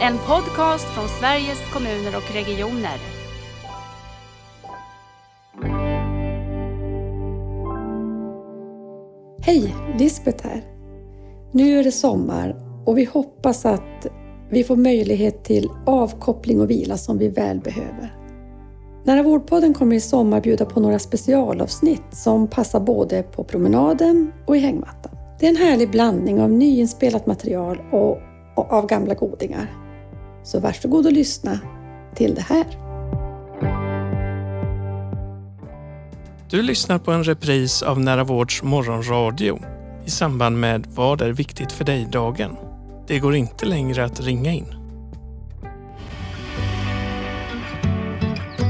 En podcast från Sveriges kommuner och regioner. Hej, Lisbeth här. Nu är det sommar och vi hoppas att vi får möjlighet till avkoppling och vila som vi väl behöver. Nära vårdpodden kommer i sommar bjuda på några specialavsnitt som passar både på promenaden och i hängmattan. Det är en härlig blandning av nyinspelat material och, och av gamla godingar. Så varsågod och lyssna till det här. Du lyssnar på en repris av Nära Vårds morgonradio i samband med Vad är viktigt för dig-dagen. Det går inte längre att ringa in.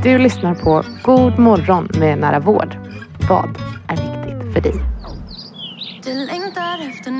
Du lyssnar på God morgon med Nära Vård. Vad är viktigt för dig? Du längtar efter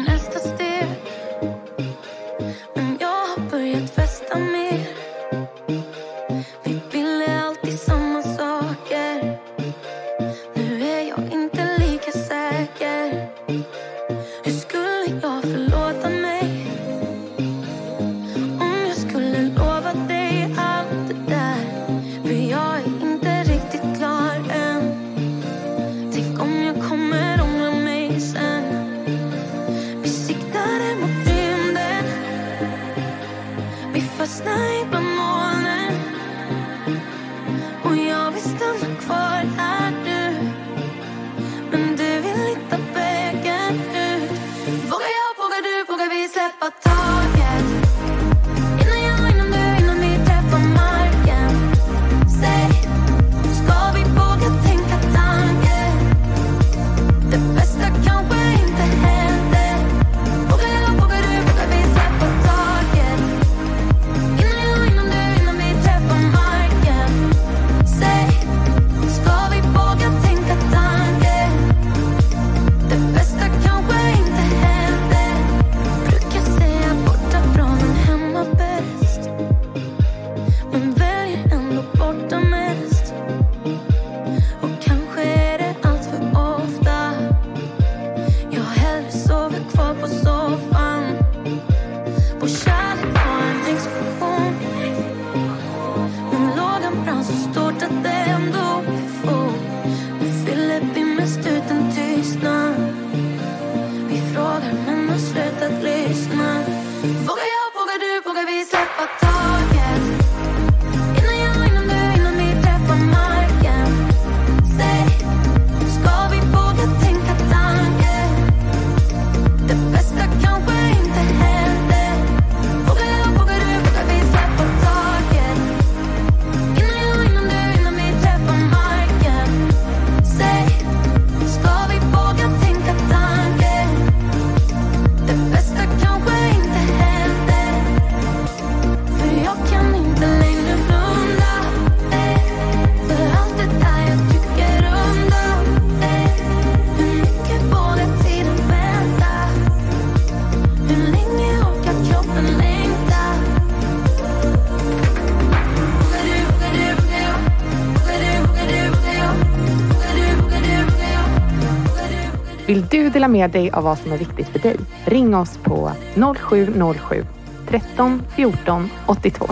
med dig av vad som är viktigt för dig? Ring oss på 0707 13 14 82.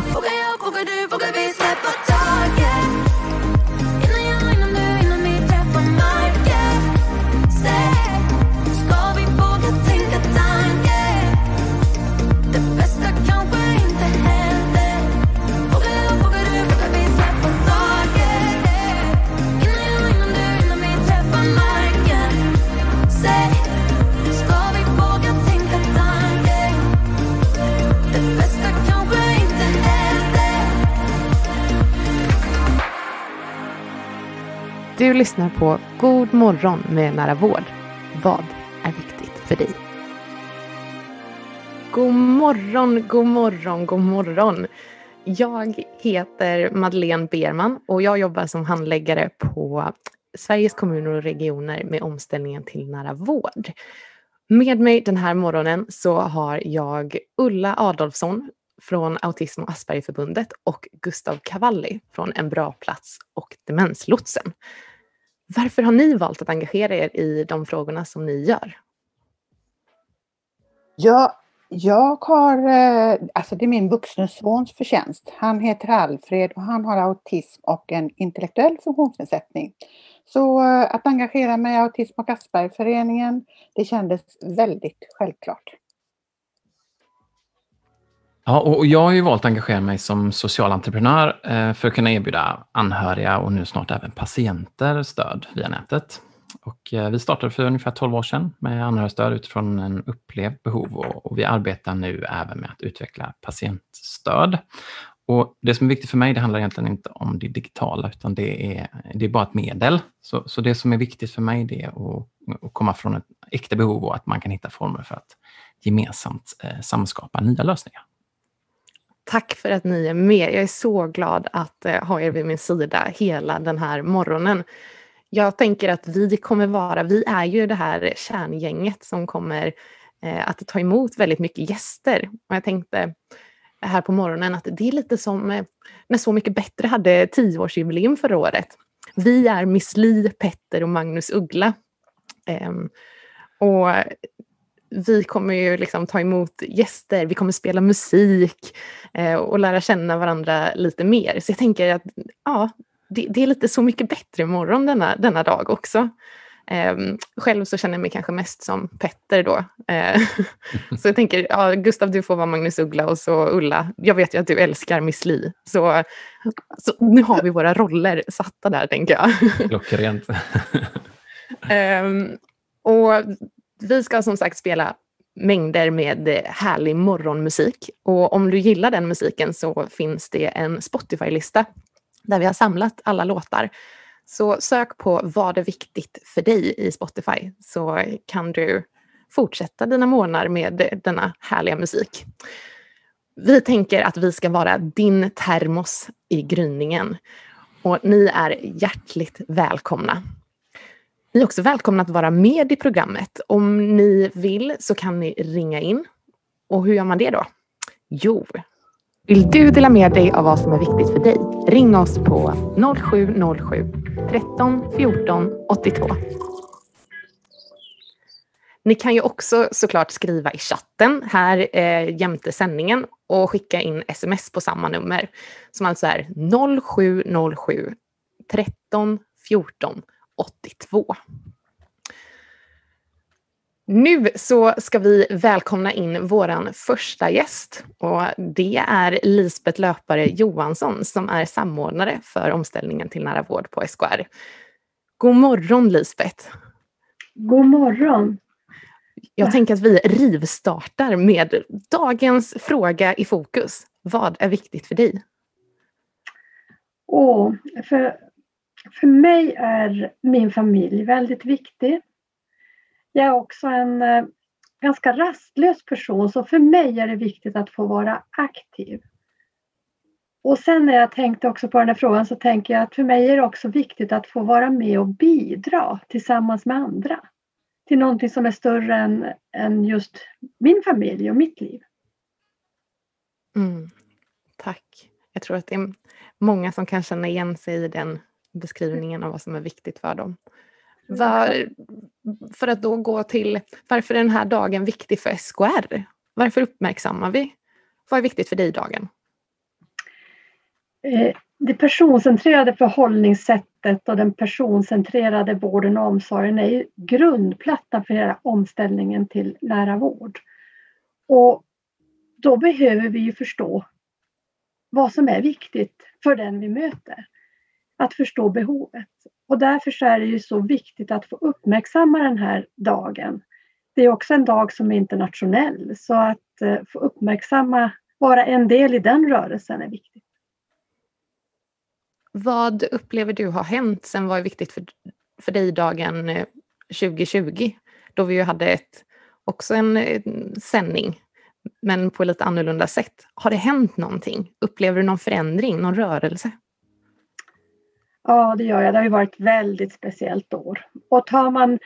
Du lyssnar på God morgon med Nära Vård. Vad är viktigt för dig? God morgon, god morgon, god morgon. Jag heter Madeleine Berman och jag jobbar som handläggare på Sveriges kommuner och regioner med omställningen till nära vård. Med mig den här morgonen så har jag Ulla Adolfsson från Autism och Aspergerförbundet och Gustav Cavalli från En bra plats och Demenslotsen. Varför har ni valt att engagera er i de frågorna som ni gör? Ja, Jag har, eh, alltså det är min vuxne sons förtjänst. Han heter Alfred och han har autism och en intellektuell funktionsnedsättning. Så eh, att engagera mig i Autism och Aspergerföreningen, det kändes väldigt självklart. Ja, och jag har ju valt att engagera mig som socialentreprenör entreprenör för att kunna erbjuda anhöriga och nu snart även patienter stöd via nätet. Och eh, vi startade för ungefär 12 år sedan med anhörigstöd utifrån en upplevd behov och vi arbetar nu även med att utveckla patientstöd. Och Det som är viktigt för mig, det handlar egentligen inte om det digitala, utan det är, det är bara ett medel. Så, så det som är viktigt för mig, det är att, att komma från ett äkta behov och att man kan hitta former för att gemensamt eh, samskapa nya lösningar. Tack för att ni är med. Jag är så glad att eh, ha er vid min sida hela den här morgonen. Jag tänker att vi kommer vara, vi är ju det här kärngänget som kommer eh, att ta emot väldigt mycket gäster. Och jag tänkte här på morgonen att det är lite som eh, när Så mycket bättre hade tioårsjubileum förra året. Vi är Miss Li, Petter och Magnus Uggla. Ehm, och vi kommer ju liksom ta emot gäster, vi kommer spela musik eh, och lära känna varandra lite mer. Så jag tänker att ja, det, det är lite Så mycket bättre imorgon denna, denna dag också. Eh, själv så känner jag mig kanske mest som Petter då. Eh, så jag tänker, ja, Gustav du får vara Magnus Uggla och så Ulla, jag vet ju att du älskar Miss Li. Så, så nu har vi våra roller satta där tänker jag. Klockrent. eh, och vi ska som sagt spela mängder med eh, härlig morgonmusik. Och om du gillar den musiken så finns det en Spotify-lista där vi har samlat alla låtar. Så sök på Vad är viktigt för dig i Spotify så kan du fortsätta dina månader med denna härliga musik. Vi tänker att vi ska vara din termos i gryningen och ni är hjärtligt välkomna. Ni är också välkomna att vara med i programmet. Om ni vill så kan ni ringa in. Och hur gör man det då? Jo, vill du dela med dig av vad som är viktigt för dig? Ring oss på 0707 13 14 82. Ni kan ju också såklart skriva i chatten här eh, jämte sändningen och skicka in sms på samma nummer som alltså är 0707 13 14 82. Nu så ska vi välkomna in vår första gäst och det är Lisbeth Löpare Johansson som är samordnare för omställningen till nära vård på SKR. God morgon Lisbeth! God morgon! Jag tänker att vi rivstartar med dagens fråga i fokus. Vad är viktigt för dig? Åh, för, för mig är min familj väldigt viktig. Jag är också en eh, ganska rastlös person så för mig är det viktigt att få vara aktiv. Och sen när jag tänkte också på den här frågan så tänker jag att för mig är det också viktigt att få vara med och bidra tillsammans med andra. Till någonting som är större än, än just min familj och mitt liv. Mm. Tack. Jag tror att det är många som kan känna igen sig i den beskrivningen av vad som är viktigt för dem. Var, för att då gå till varför är den här dagen viktig för SKR? Varför uppmärksammar vi? Vad är viktigt för dig dagen? Eh, det personcentrerade förhållningssättet och den personcentrerade vården och omsorgen är ju grundplattan för hela omställningen till nära vård. Och då behöver vi ju förstå vad som är viktigt för den vi möter. Att förstå behovet. Och därför så är det ju så viktigt att få uppmärksamma den här dagen. Det är också en dag som är internationell så att eh, få uppmärksamma, vara en del i den rörelsen är viktigt. Vad upplever du har hänt sen var viktigt för, för dig dagen eh, 2020? Då vi ju hade ett, också en, en sändning, men på ett lite annorlunda sätt. Har det hänt någonting? Upplever du någon förändring, någon rörelse? Ja, det gör jag. Det har ju varit ett väldigt speciellt år. Och tar man,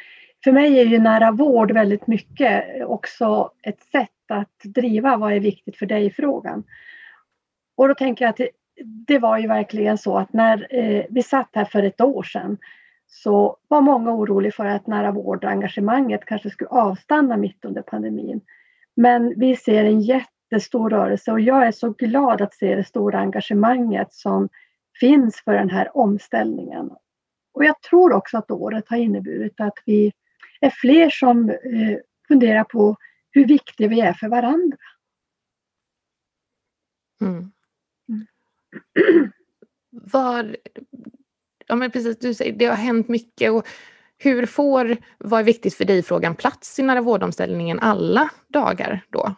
för mig är ju nära vård väldigt mycket också ett sätt att driva vad är viktigt för dig-frågan. Och då tänker jag att det, det, var ju verkligen så att när eh, vi satt här för ett år sedan så var många oroliga för att nära vård-engagemanget kanske skulle avstanna mitt under pandemin. Men vi ser en jättestor rörelse och jag är så glad att se det stora engagemanget som finns för den här omställningen. Och jag tror också att året har inneburit att vi är fler som eh, funderar på hur viktiga vi är för varandra. Mm. Var, ja men precis, du säger det har hänt mycket. Och hur får Vad är viktigt för dig-frågan plats i nära vårdomställningen alla dagar då?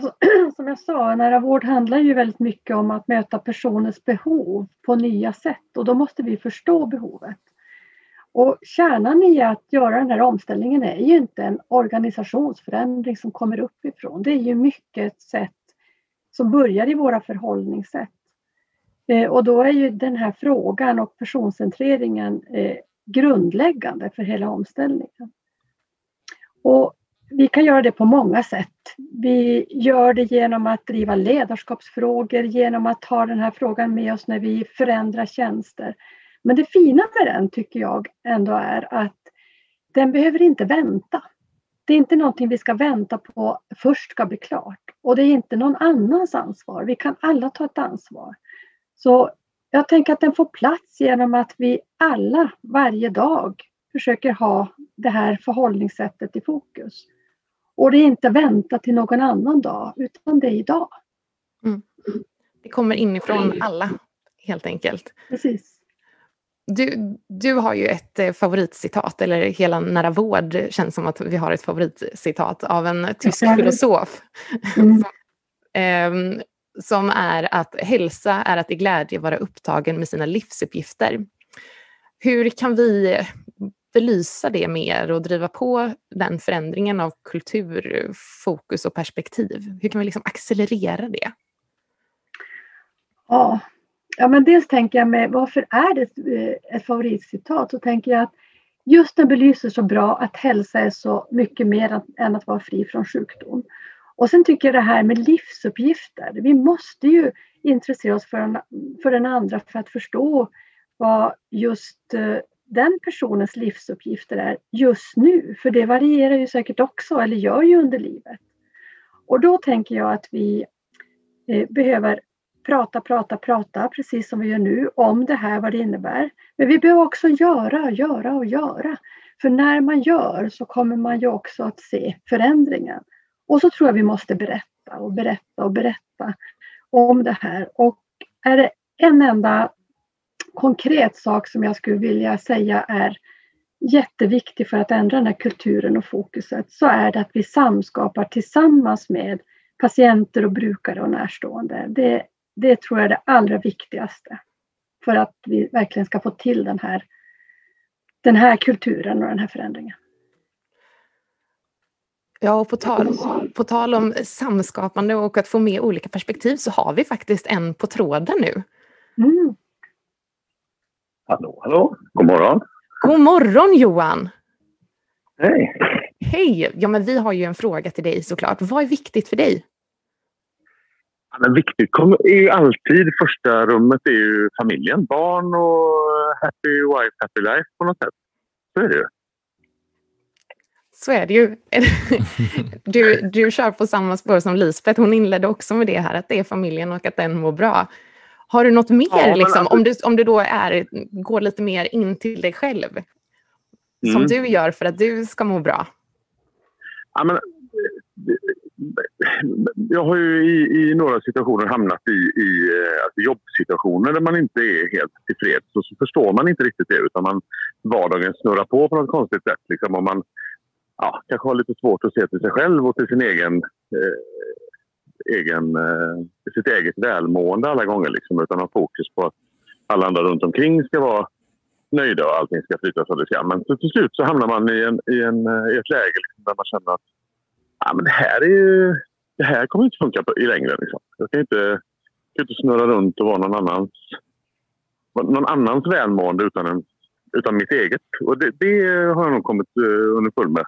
Som jag sa, nära vård handlar ju väldigt mycket om att möta personens behov på nya sätt och då måste vi förstå behovet. Och kärnan i att göra den här omställningen är ju inte en organisationsförändring som kommer uppifrån. Det är ju mycket ett sätt som börjar i våra förhållningssätt. Eh, och då är ju den här frågan och personcentreringen eh, grundläggande för hela omställningen. Och vi kan göra det på många sätt. Vi gör det genom att driva ledarskapsfrågor, genom att ha den här frågan med oss när vi förändrar tjänster. Men det fina med den tycker jag ändå är att den behöver inte vänta. Det är inte någonting vi ska vänta på först ska bli klart. Och det är inte någon annans ansvar. Vi kan alla ta ett ansvar. Så jag tänker att den får plats genom att vi alla varje dag försöker ha det här förhållningssättet i fokus. Och det är inte vänta till någon annan dag, utan det är idag. Mm. Det kommer inifrån alla, helt enkelt. Precis. Du, du har ju ett eh, favoritcitat, eller hela Nära vård känns som att vi har ett favoritcitat av en tysk filosof. Mm. som, eh, som är att hälsa är att i glädje vara upptagen med sina livsuppgifter. Hur kan vi belysa det mer och driva på den förändringen av kultur, fokus och perspektiv? Hur kan vi liksom accelerera det? Ja, ja men dels tänker jag med varför är det eh, ett favoritcitat så tänker jag att just den belyser så bra att hälsa är så mycket mer än att vara fri från sjukdom. Och sen tycker jag det här med livsuppgifter. Vi måste ju intressera oss för den, för den andra för att förstå vad just eh, den personens livsuppgifter är just nu. För det varierar ju säkert också, eller gör ju under livet. Och då tänker jag att vi eh, behöver prata, prata, prata, precis som vi gör nu, om det här, vad det innebär. Men vi behöver också göra, göra och göra. För när man gör så kommer man ju också att se förändringen. Och så tror jag vi måste berätta och berätta och berätta om det här. Och är det en enda konkret sak som jag skulle vilja säga är jätteviktig för att ändra den här kulturen och fokuset så är det att vi samskapar tillsammans med patienter och brukare och närstående. Det, det tror jag är det allra viktigaste för att vi verkligen ska få till den här, den här kulturen och den här förändringen. Ja, och på tal, på tal om samskapande och att få med olika perspektiv så har vi faktiskt en på tråden nu. Mm. Hallå, hallå. God morgon. God morgon Johan. Hej. Hej. Ja, men vi har ju en fråga till dig såklart. Vad är viktigt för dig? Ja, men viktigt är ju alltid, första rummet är ju familjen. Barn och happy wife, happy life på något sätt. Så är det ju. Så är det ju. Du, du kör på samma spår som Lisbeth. Hon inledde också med det här att det är familjen och att den mår bra. Har du något mer, ja, liksom, alltså, om, du, om du då är, går lite mer in till dig själv, mm. som du gör för att du ska må bra? Ja, men, jag har ju i, i några situationer hamnat i, i alltså jobbsituationer där man inte är helt tillfreds och så förstår man inte riktigt det utan man vardagen snurrar på på något konstigt sätt. Liksom, och man ja, kanske har lite svårt att se till sig själv och till sin egen eh, egen, eh, sitt eget välmående alla gånger liksom, utan ha fokus på att alla andra runt omkring ska vara nöjda och allting ska flyta som det ska. Men till slut så hamnar man i, en, i, en, eh, i ett läge liksom, där man känner att ja, men det, här är ju, det här kommer inte funka i längden. Liksom. Jag kan inte, kan inte snurra runt och vara någon annans, någon annans välmående utan, en, utan mitt eget. Och det, det har jag nog kommit uh, med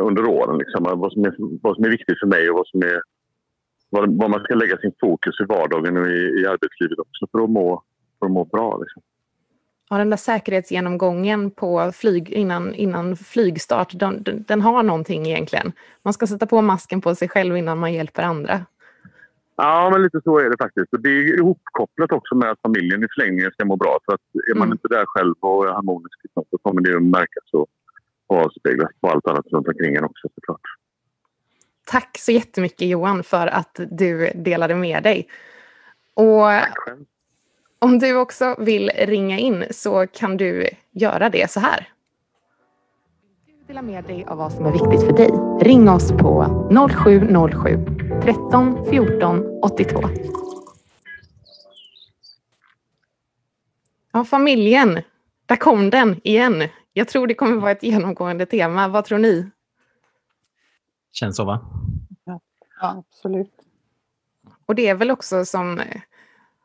under åren. Liksom, vad, som är, vad som är viktigt för mig och vad som är var, man ska lägga sin fokus i vardagen och i, i arbetslivet också för att må, för att må bra. Liksom. ja, den där säkerhetsgenomgången på flyg, innan, innan flygstart, den, den, har någonting egentligen. Man ska sätta på masken på sig själv innan man hjälper andra. Ja, men lite så är det faktiskt. Och det är ihopkopplat också med att familjen i förlängningen ska må bra. För att är man Mm. inte där själv och är harmonisk så kommer det att märkas och avspeglas på allt annat runt omkring en också såklart. Tack så jättemycket Johan för att du delade med dig. Och om du också vill ringa in så kan du göra det så här. Vill du dela med dig av vad som är viktigt för dig? Ring oss på 0707 13 14 82. Ja, familjen. Där kom den igen. Jag tror det kommer vara ett genomgående tema. Vad tror ni? Känns så va? Ja, absolut. Och det är väl också som,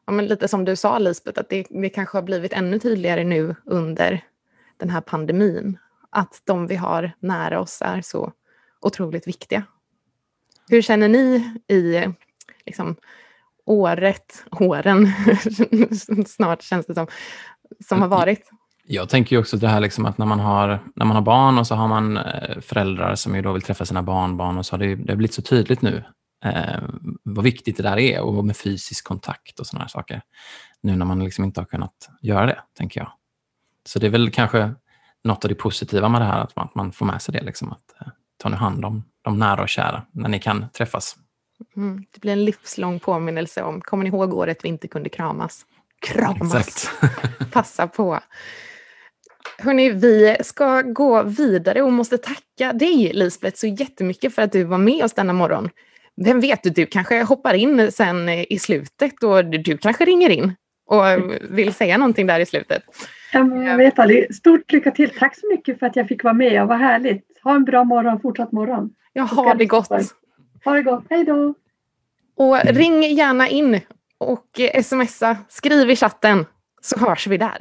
ja, men lite som du sa Lisbeth, att det, det kanske har blivit ännu tydligare nu under den här pandemin. Att de vi har nära oss är så otroligt viktiga. Hur känner ni i liksom, året, åren, snart känns det som, som har varit? Jag tänker ju också det här liksom att när man, har, när man har barn och så har man eh, föräldrar som ju då vill träffa sina barnbarn och så har det, det har blivit så tydligt nu eh, vad viktigt det där är och med fysisk kontakt och sådana här saker. Nu när man liksom inte har kunnat göra det, tänker jag. Så det är väl kanske något av det positiva med det här, att man, att man får med sig det. Liksom, att eh, ta nu hand om de nära och kära när ni kan träffas. Mm, det blir en livslång påminnelse om, kommer ni ihåg året vi inte kunde kramas? Kramas! Passa på. Hörni, vi ska gå vidare och måste tacka dig Lisbeth så jättemycket för att du var med oss denna morgon. Vem vet, du kanske hoppar in sen i slutet och du kanske ringer in och vill säga någonting där i slutet. Ja, Jag vet aldrig. Stort lycka till. Tack så mycket för att jag fick vara med. Vad härligt. Ha en bra morgon, fortsatt morgon. Ska har det gott. Ha det gott. Hej då! Och ring gärna in och smsa, skriv i chatten så hörs vi där.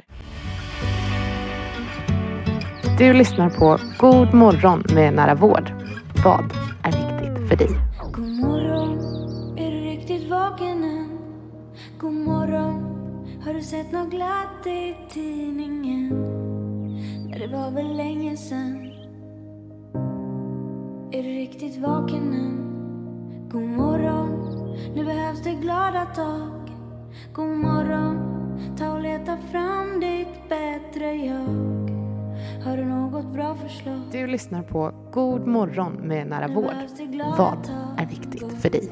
Du lyssnar på God morgon med Nära Vård. Vad är viktigt för dig? God morgon, är du riktigt vaken än? God morgon, har du sett något glatt i tidningen? Nej, det var väl länge sen. Är du riktigt vaken än? God morgon, nu behövs det glada tag. God morgon, ta och leta fram ditt bättre jag. Har du något bra förslag? Du lyssnar på God morgon med Nära Vård. Vad är viktigt för dig?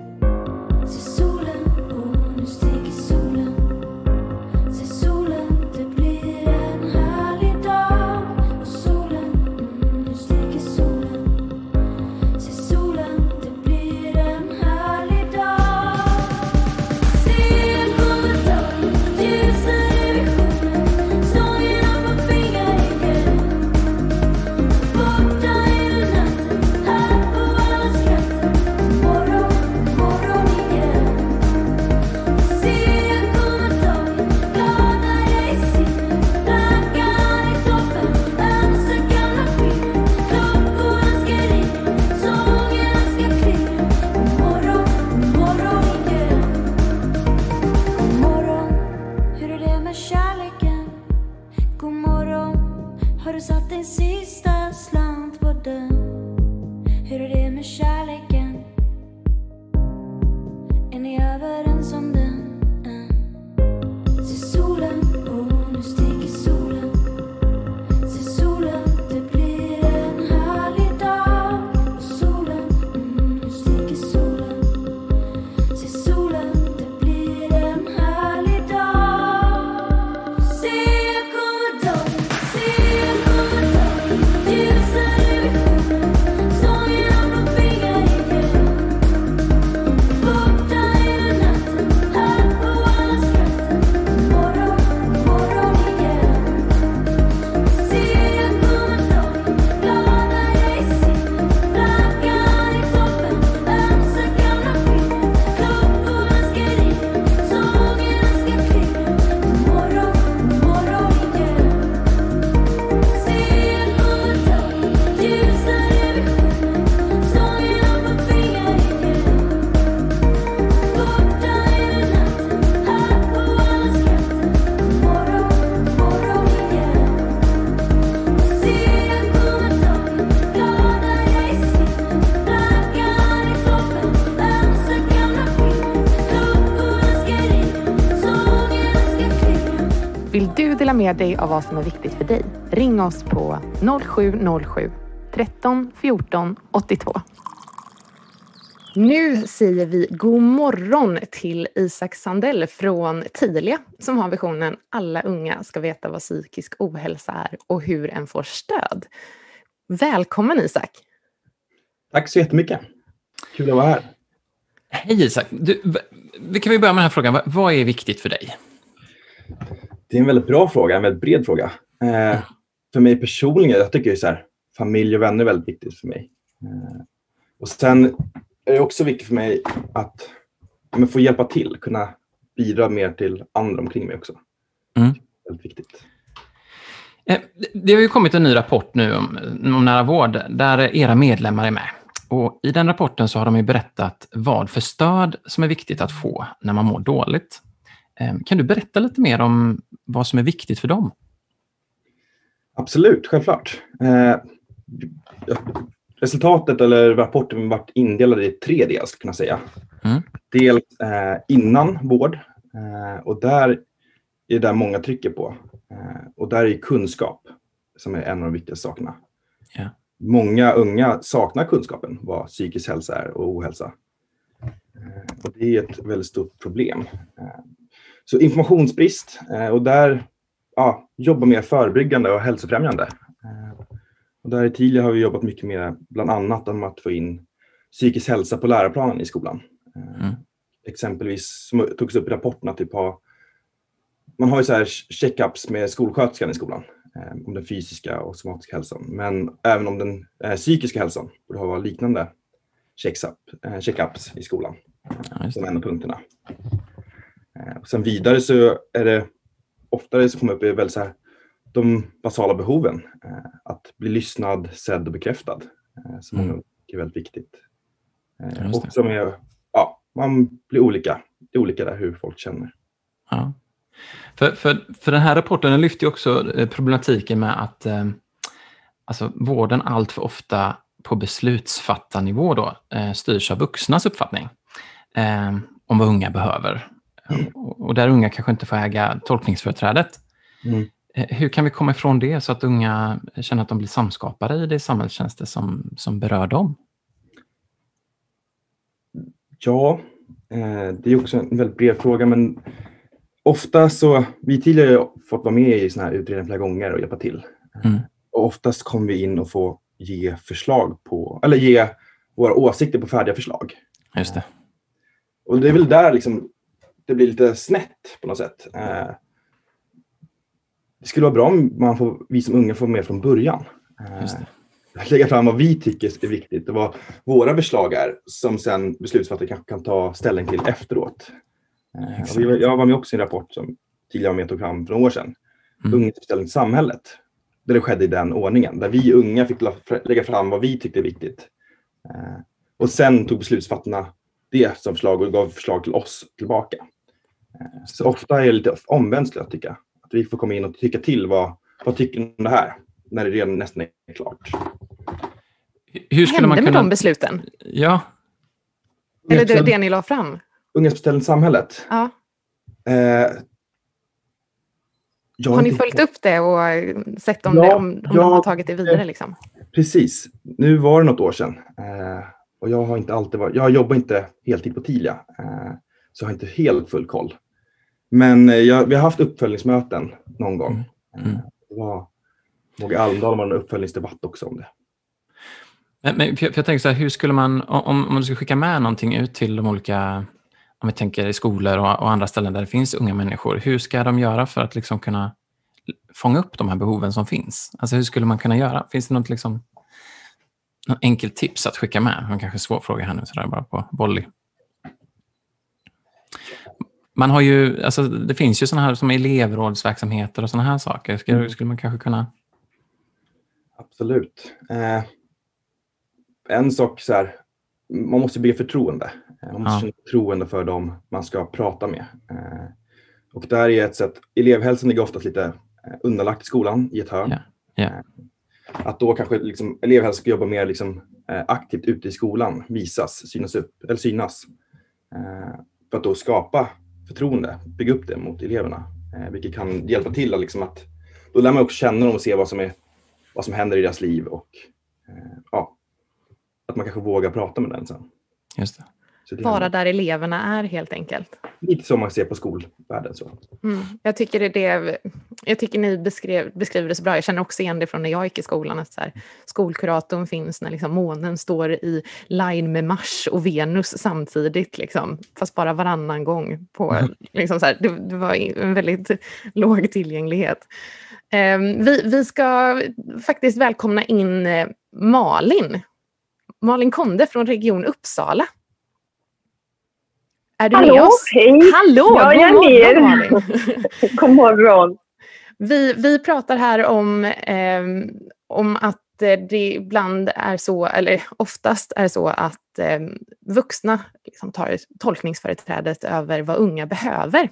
Har du satt din sista slant på den? Hur är det med kärleken? Med dig av vad som är viktigt för dig. Ring oss på 0707 13 14 82. Nu säger vi god morgon till Isak Sandell från Tilia som har visionen alla unga ska veta vad psykisk ohälsa är och hur en får stöd. Välkommen Isak! Tack så jättemycket. Kul att vara här. Hej Isak! Du, vi kan vi börja med den här frågan. Vad är viktigt för dig? Det är en väldigt bra fråga, en väldigt bred fråga. Eh, för mig personligen, jag tycker så här, familj och vänner är väldigt viktigt för mig. Eh, och sen är det också viktigt för mig att men, få hjälpa till, kunna bidra mer till andra omkring mig också. Mm. Väldigt viktigt. Eh, det har ju kommit en ny rapport nu om, om nära vård där era medlemmar är med. Och I den rapporten så har de ju berättat vad för stöd som är viktigt att få när man mår dåligt. Eh, kan du berätta lite mer om vad som är viktigt för dem? Absolut, självklart. Eh, resultatet eller rapporten varit indelad i tre delar, skulle kunna säga. Mm. Dels eh, innan vård eh, och där är där många trycker på. Eh, och där är kunskap som är en av de viktigaste sakerna. Ja. Många unga saknar kunskapen vad psykisk hälsa är och ohälsa. Eh, och det är ett väldigt stort problem. Så informationsbrist eh, och där ja, jobba mer förebyggande och hälsofrämjande. Eh, och där i Tilia har vi jobbat mycket mer, bland annat om att få in psykisk hälsa på läroplanen i skolan. Eh, Mm. Exempelvis, som togs upp i rapporten, att typ ha, man har ju så här checkups med skolsköterskan i skolan om den fysiska och somatiska hälsan. Men även om den psykiska hälsan borde ha liknande checkup, eh, checkups i skolan. Ja, just som det. en av punkterna. Eh, och sen vidare så är det oftare så kommer upp i väl så här, de basala behoven. Eh, att bli lyssnad, sedd och bekräftad. Eh, som Mm. är väldigt viktigt. Just och som är, ja, man blir olika. Det är olika där hur folk känner. Ja. För, för, för den här rapporten den lyfter också problematiken med att eh, alltså, vården allt för ofta på beslutsfattarnivå då, eh, styrs av vuxnas uppfattning eh, om vad unga behöver. Och, där unga kanske inte får äga tolkningsföreträdet. Mm. Eh, hur kan vi komma ifrån det så att unga känner att de blir samskapare i det samhällstjänster som, som berör dem? Ja, eh, det är också en väldigt bred fråga, men ofta så, vi tidigare fått vara med i sådana här utredningar flera gånger och hjälpa till. Mm. Och oftast kommer vi in och får ge förslag på, eller ge våra åsikter på färdiga förslag. Just det. Och det är väl där liksom, det blir lite snett på något sätt. Eh, det skulle vara bra om man får, vi som unga får med från början. Eh, lägga fram vad vi tycker är viktigt och vad våra förslag är som sen beslutsfattare kanske kan ta ställning till efteråt. Eh, vi, jag var med också i en rapport som tidigare var med och tog fram för några år sedan. Mm. Ungas ställning till samhället. Där det skedde i den ordningen. Där vi unga fick lägga fram vad vi tyckte är viktigt. Eh, och sen tog beslutsfattarna det som förslag och gav förslag till oss tillbaka. Eh, så ofta är det lite omvänt skulle jag tycka. Att vi får komma in och tycka till. Vad, vad tycker ni om det här? När det redan nästan är klart. Hur skulle hände man med kunna... de besluten? Ja, Eller det, det ni la fram? Ungas beställning till samhället. Ja. Eh, jag Har ni inte- följt upp det och eh, sett om, Ja, det, om, om de ja, har tagit det vidare? Liksom? Precis. Nu var det något år sedan. Eh, och jag har inte alltid varit, jag jobbar inte heltid på Tilia. Eh, så jag har inte helt full koll. Men eh, jag, vi har haft uppföljningsmöten någon gång. Mm. Eh, det var Måge Almdahl var en uppföljningsdebatt också om det. Men, men, för jag, för jag tänker så här, hur skulle man, om, om du skulle skicka med någonting ut till de olika, om vi tänker i skolor och, och andra ställen där det finns unga människor, hur ska de göra för att liksom kunna fånga upp de här behoven som finns? Alltså hur skulle man kunna göra? Finns det något liksom, något enkelt tips att skicka med? En kanske svår fråga här nu, sådär bara på volley. Man har ju, alltså, det finns ju sådana här som elevrådsverksamheter och sådana här saker. Skulle, Mm. skulle man kanske kunna... Absolut. Eh, en sak så här, man måste bygga förtroende. Eh, Man måste Ja. känna förtroende för dem man ska prata med. Eh, och där är ett sätt, elevhälsan ligger oftast lite eh, undanlagt i skolan i ett hörn. Ja. Eh, Att då kanske liksom, elevhälsan ska jobba mer liksom, eh, aktivt ute i skolan, visas, synas upp, eller synas. Eh, för att då skapa förtroende, bygga upp det mot eleverna Eh, vilket kan hjälpa till att, liksom att då lär man också känna dem och se vad som, är, vad som händer i deras liv och eh, ja, att man kanske vågar prata med den sen. Just det. Vara där eleverna är helt enkelt. lite som man ser på skolvärlden. Så. Mm. Jag, tycker det, det, jag tycker ni beskrev, beskriver det så bra. Jag känner också igen det från när jag gick i skolan. Att så här, skolkuratorn finns när liksom månen står i line med Mars och Venus samtidigt. Liksom, fast bara varannan gång. På, liksom så här, det, det var en väldigt låg tillgänglighet. Eh, vi, vi ska faktiskt välkomna in eh, Malin. Malin Konde från Region Uppsala. Är du Hallå, med oss? hej! Hallå, Ja, jag är god morgon med. Malin. God morgon. Vi, vi pratar här om, ehm, om att eh, det ibland är så, eller oftast är så att ehm, vuxna liksom tar tolkningsföreträdet över vad unga behöver.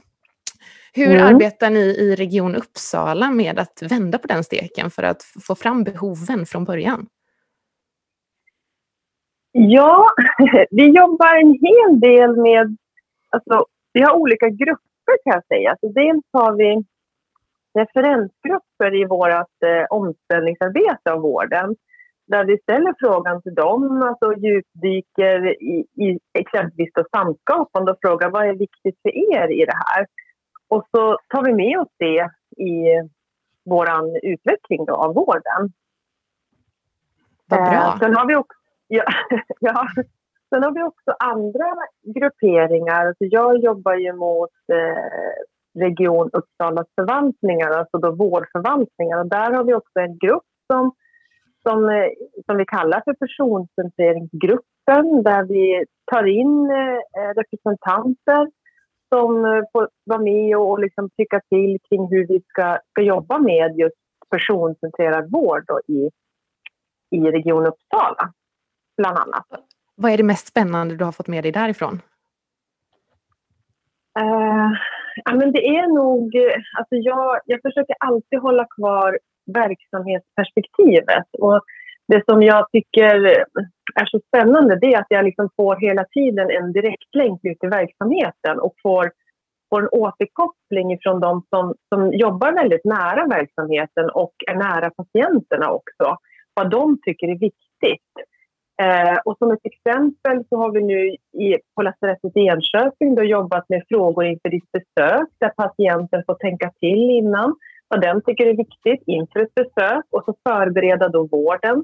Hur Mm. arbetar ni i Region Uppsala med att vända på den steken för att få fram behoven från början? Ja, vi jobbar en hel del med... Alltså, vi har olika grupper kan jag säga. Så dels har vi referensgrupper i vårt eh, omställningsarbete av vården där vi ställer frågan till dem, alltså djupdyker i, i exempelvis då samskapande och frågar vad är viktigt för er i det här? Och så tar vi med oss det i vår utveckling då av vården. Vad bra. Eh, sen har vi också, ja, ja, sen har vi också andra grupperingar. Alltså jag jobbar ju mot eh, Region Uppsalas förvaltningar, alltså då vårdförvaltningar. Och där har vi också en grupp som, som, eh, som vi kallar för personcentreringsgruppen där vi tar in eh, eh representanter som eh, får vara med och, och liksom tycka till kring hur vi ska, ska jobba med just personcentrerad vård då i, i Region Uppsala, bland annat. Vad är det mest spännande du har fått med dig därifrån? Uh, ja, men det är nog... Alltså jag, jag försöker alltid hålla kvar verksamhetsperspektivet. Och det som jag tycker är så spännande det är att jag liksom får hela tiden en direktlänk ut i verksamheten och får, får en återkoppling från de som, som jobbar väldigt nära verksamheten och är nära patienterna också. Vad de tycker är viktigt. Eh, och som ett exempel så har vi nu i, på lasarettet i Enköping då jobbat med frågor inför ditt besök där patienten får tänka till innan vad den tycker är viktigt inför ett besök och så förbereda då vården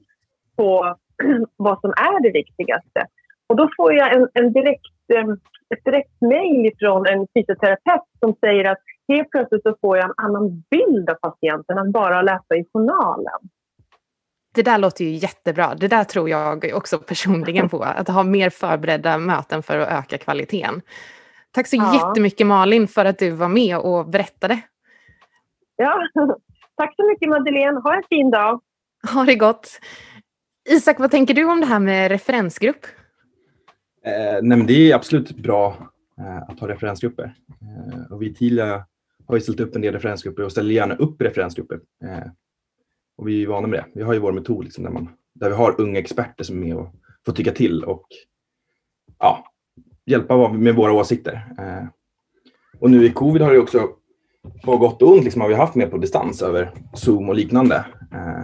på vad som är det viktigaste. Och då får jag en, en direkt, eh, ett direkt mejl från en fysioterapeut som säger att helt plötsligt så får jag en annan bild av patienten än bara att läsa i journalen. Det där låter ju jättebra. Det där tror jag också personligen på. Att ha mer förberedda möten för att öka kvaliteten. Tack så Ja. jättemycket Malin för att du var med och berättade. Ja, tack så mycket Madeleine. Ha en fin dag. Ha det gott. Isak, vad tänker du om det här med referensgrupp? Eh, nej, men det är absolut bra eh, att ha referensgrupper. Eh, och vi i Tilia har ju ställt upp en del referensgrupper och ställer gärna upp referensgrupper. Och vi är vana med det. Vi har ju vår metod liksom, där, man, där vi har unga experter som är med och får tycka till och ja, hjälpa med våra åsikter. Eh, och nu i covid har det också på gott och ont liksom, har vi haft med på distans över Zoom och liknande. Eh,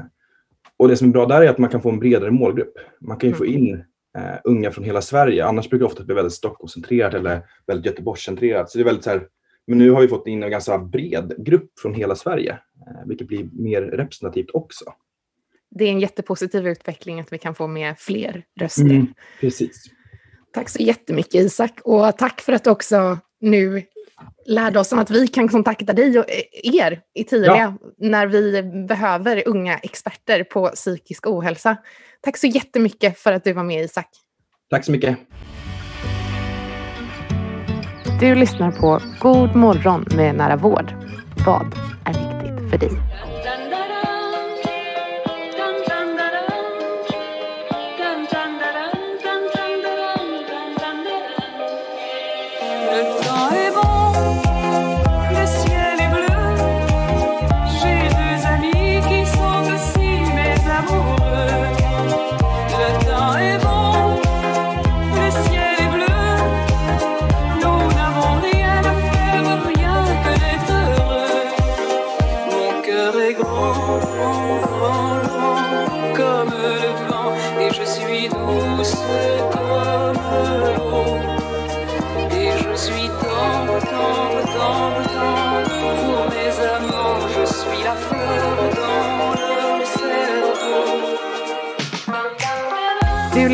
och det som är bra där är att man kan få en bredare målgrupp. Man kan ju få in eh, unga från hela Sverige. Annars brukar det ofta bli väldigt Stockholmscentrerat eller väldigt Göteborgscentrerat. Så det är väldigt så här, men nu har vi fått in en ganska bred grupp från hela Sverige, vilket blir mer representativt också. Det är en jättepositiv utveckling att vi kan få med fler röster. Mm, precis. Tack så jättemycket Isak och tack för att du också nu lärde oss om att vi kan kontakta dig och er i Tilia Ja. när vi behöver unga experter på psykisk ohälsa. Tack så jättemycket för att du var med Isak. Tack så mycket. Du lyssnar på God morgon med Nära vård. Vad är viktigt för dig?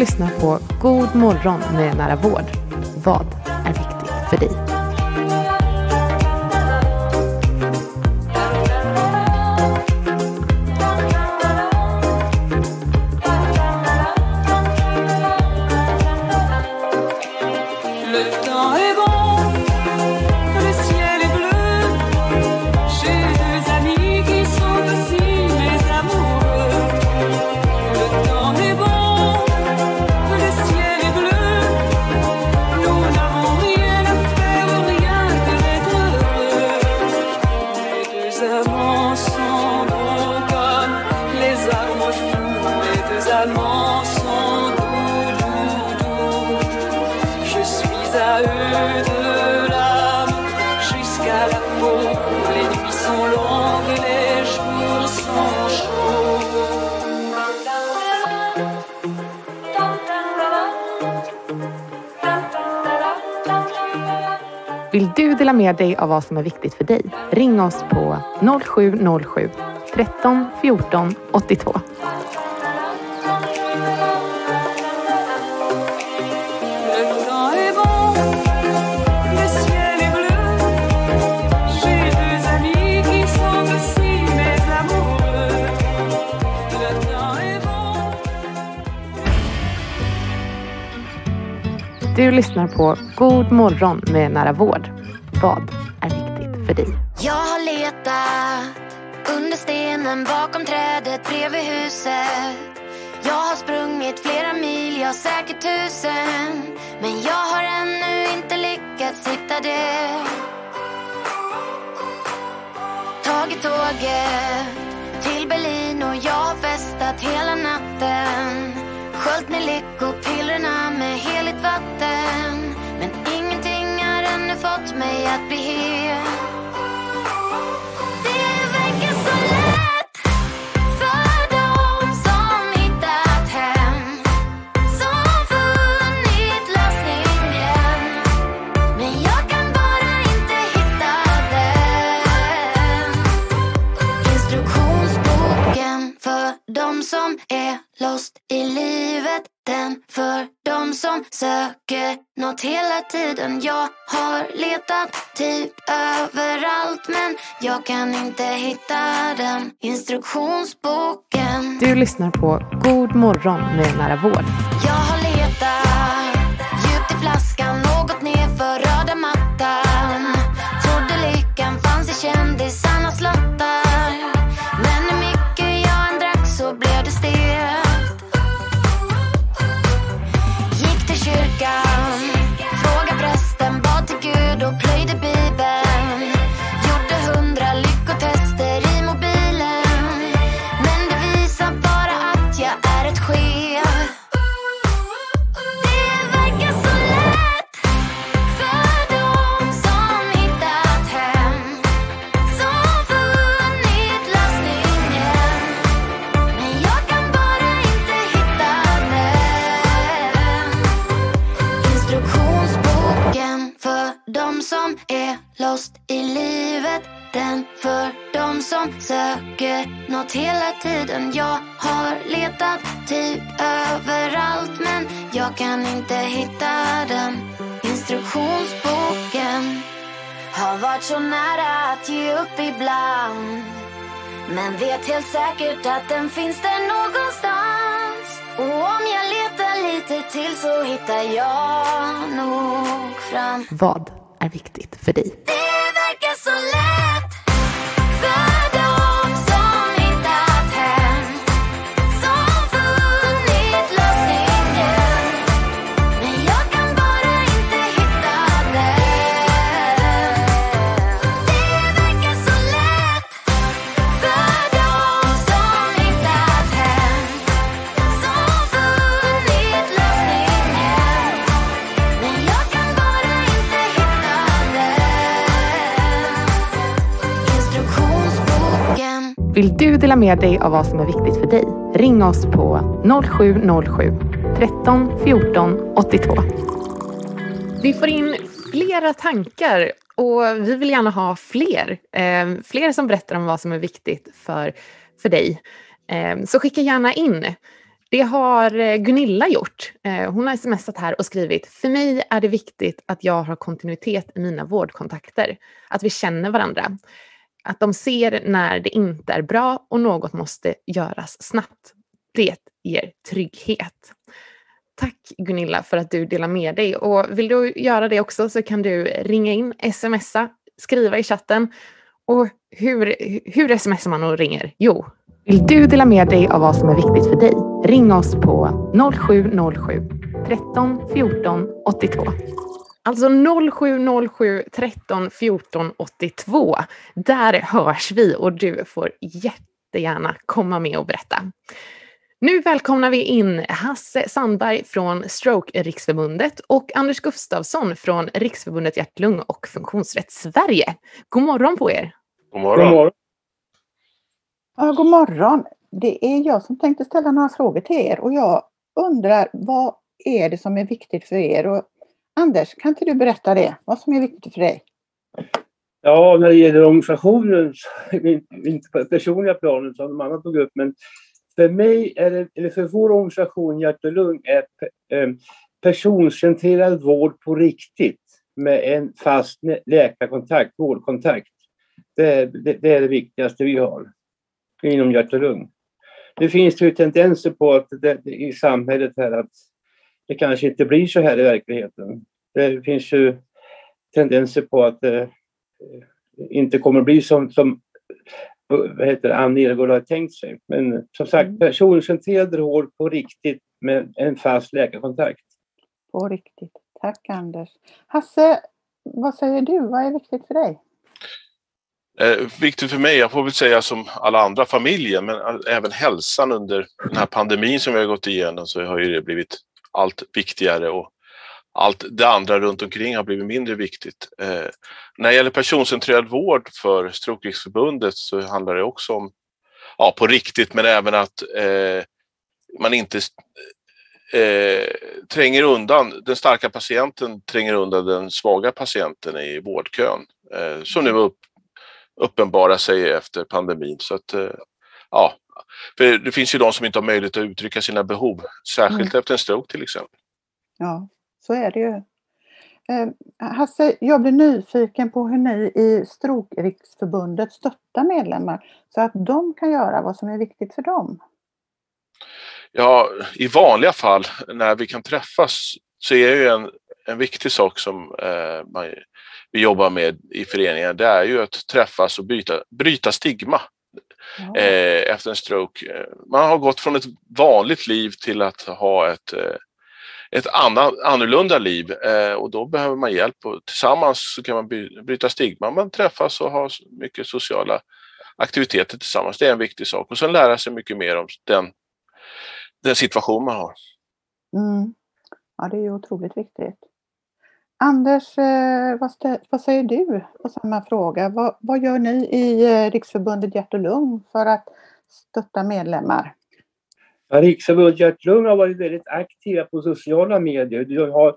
Lyssnar på God morgon med Nära vård. Med dig av vad som är viktigt för dig? Ring oss på 0707 13 14 82. Du lyssnar på God morgon med Nära vård. Vad är viktigt för dig? Jag har letat under stenen bakom trädet bredvid huset. Jag har sprungit flera mil, jag säkert tusen. Men jag har ännu inte lyckats hitta det. Tagit tåget till Berlin och jag har festat hela natten. Sköljt med lyckopillerna med heligt vatten. Men fått mig att bli hel. Det verkar så lätt för dem som hittat hem. Som funnit lösningen. Men jag kan bara inte hitta den. Instruktionsboken för dem som är lost i livet. Den för dem som söker något hela tiden. Jag har letat typ överallt men jag kan inte hitta den. Instruktionsboken. Du lyssnar på God morgon med Nära vård. Jag har letat Men vet helt säkert att den finns där någonstans. Och om jag letar lite till så hittar jag nog fram. Vad är viktigt för dig? Det verkar så lätt Vill du dela med dig av vad som är viktigt för dig? Ring oss på 0707 13 14 82. Vi får in flera tankar och vi vill gärna ha fler. Eh, fler som berättar om vad som är viktigt för, för dig. Eh, så skicka gärna in. Det har eh, Gunilla gjort. Eh, hon har smsat här och skrivit För mig är det viktigt att jag har kontinuitet i mina vårdkontakter. Att vi känner varandra. Att de ser när det inte är bra och något måste göras snabbt. Det ger trygghet. Tack Gunilla för att du delar med dig. Och vill du göra det också så kan du ringa in, smsa, skriva i chatten. Och hur, hur smsar man och ringer? Jo, vill du dela med dig av vad som är viktigt för dig? Ring oss på 0707 13 14 82. Alltså 0707 13 14 82. Där hörs vi och du får jättegärna komma med och berätta. Nu välkomnar vi in Hasse Sandberg från Stroke Riksförbundet och Anders Gustafsson från Riksförbundet Hjärt-Lung och Funktionsrätt Sverige. God morgon på er! God morgon! God morgon. Ja, god morgon! Det är jag som tänkte ställa några frågor till er och jag undrar vad är det som är viktigt för er? Och Anders, kan inte du berätta det? Vad som är viktigt för dig? Ja, när det gäller organisationen, inte på det personliga planet som de andra tog upp, men för mig, är det, eller för vår organisation Hjärt och Lung, är eh, personcentrerad vård på riktigt med en fast läkarkontakt, vårdkontakt. Det, det, det är det viktigaste vi har inom hjärt och lung. Det finns ju tendenser på att det, i samhället här att det kanske inte blir så här i verkligheten. Det finns ju tendenser på att det inte kommer bli som, som vad heter det, Ann Nergård har tänkt sig. Men som sagt, mm. personcentrerad vård på riktigt med en fast läkarkontakt. På riktigt. Tack Anders. Hasse, vad säger du? Vad är viktigt för dig? Eh, viktigt för mig, jag får väl säga som alla andra familjen, men även hälsan under den här pandemin som vi har gått igenom så har ju det blivit allt viktigare och allt det andra runt omkring har blivit mindre viktigt. Eh, när det gäller personcentrerad vård för Strokeriksförbundet så handlar det också om, ja på riktigt, men även att eh, man inte eh, tränger undan, den starka patienten tränger undan den svaga patienten i vårdkön eh, som nu upp, uppenbarar sig efter pandemin. Så att, eh, ja, för det finns ju de som inte har möjlighet att uttrycka sina behov, särskilt mm. efter en stroke till exempel. Ja, så är det ju. Eh, Hasse, jag blir nyfiken på hur ni i Strokeriksförbundet stöttar medlemmar så att de kan göra vad som är viktigt för dem. Ja, i vanliga fall när vi kan träffas så är ju en, en viktig sak som eh, man, vi jobbar med i föreningen, det är ju att träffas och byta, bryta stigma ja. eh, efter en stroke. Man har gått från ett vanligt liv till att ha ett eh, ett annat, annorlunda liv eh, och då behöver man hjälp och tillsammans så kan man bryta stigma. Man träffas och har mycket sociala aktiviteter tillsammans. Det är en viktig sak och sen lära sig mycket mer om den, den situation man har. Mm. Ja, det är ju otroligt viktigt. Anders, eh, vad, vad, säger du på samma fråga? Vad, vad gör ni i eh, Riksförbundet Hjärt och Lung för att stötta medlemmar? Riksförbundet Hjärt-Lung har varit väldigt aktiva på sociala medier. Du har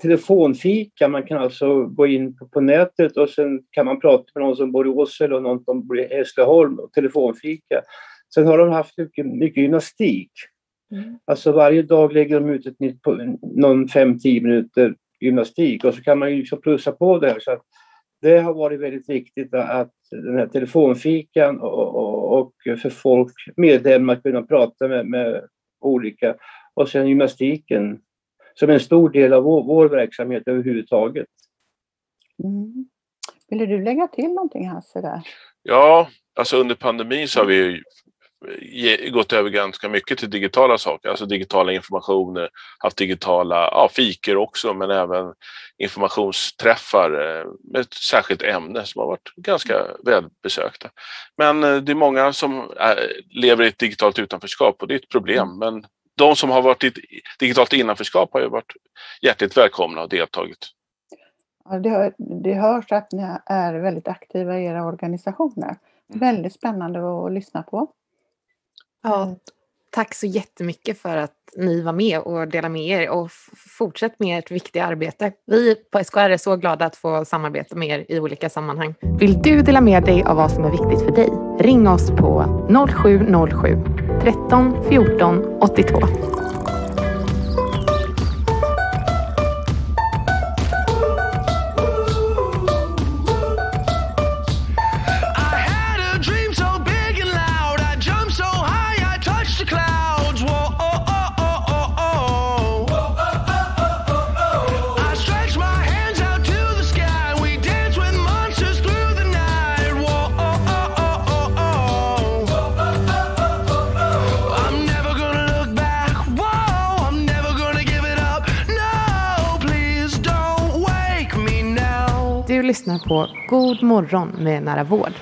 telefonfika, man kan alltså gå in på, på, nätet och sen kan man prata med någon som bor i Åsele och någon som bor i Hässleholm och telefonfika. Sen har de haft mycket, mycket gymnastik. Mm. Alltså varje dag lägger de ut ett nytt, någon 5-10 minuter gymnastik och så kan man ju liksom plussa på det här. Så att det har varit väldigt viktigt att den här telefonfikan och, och, och för folk, medlemmar, kunna prata med, med, olika och sen gymnastiken som en stor del av vår, vår verksamhet överhuvudtaget. Mm. Ville du lägga till någonting Hasse? Där? Ja, alltså under pandemin så har vi gått över ganska mycket till digitala saker, alltså digitala informationer, haft digitala ja, fikor också, men även informationsträffar eh, med ett särskilt ämne som har varit ganska välbesökta. Men eh, det är många som är, lever i ett digitalt utanförskap och det är ett problem. Mm. Men de som har varit i ett digitalt innanförskap har ju varit hjärtligt välkomna och deltagit. Ja, det, det hörs att ni är väldigt aktiva i era organisationer. Mm. Väldigt spännande att lyssna på. Ja, mm. tack så jättemycket för att ni var med och delade med er och fortsätt med ert viktiga arbete. Vi på SKR är så glada att få samarbeta med er i olika sammanhang. Vill du dela med dig av vad som är viktigt för dig? Ring oss på 0707 13 14 82. Du lyssnar på God morgon med Nära Vård.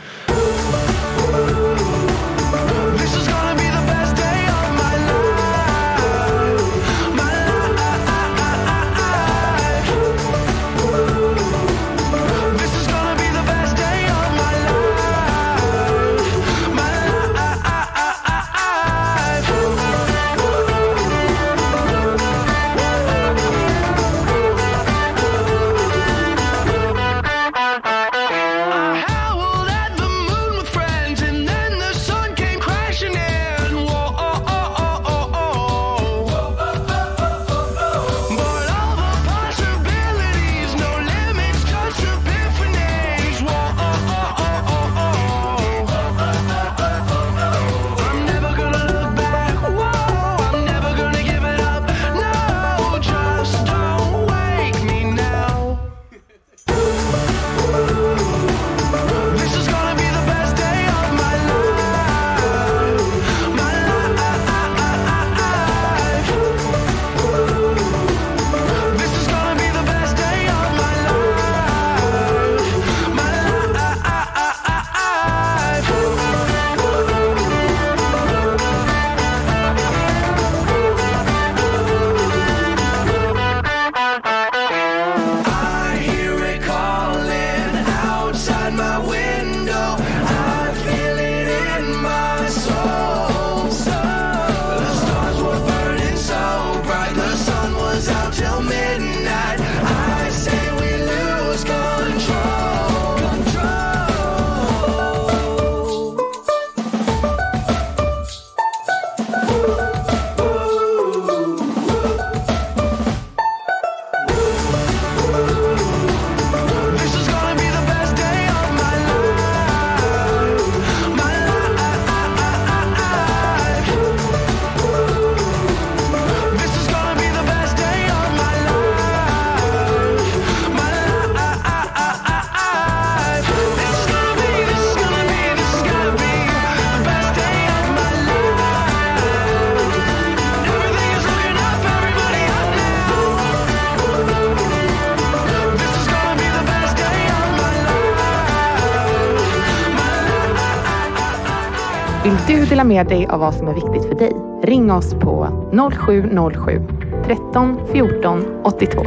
med dig av vad som är viktigt för dig. Ring oss på 0707 13 14 82.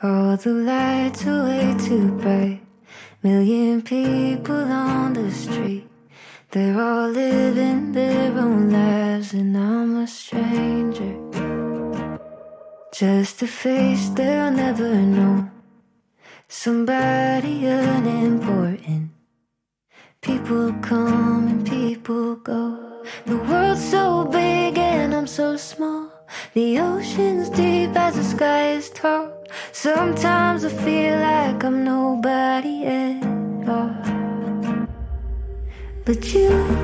All the lights are way too bright. Million people on the street. They're all living their own lives, and I'm a stranger. Just a face that you.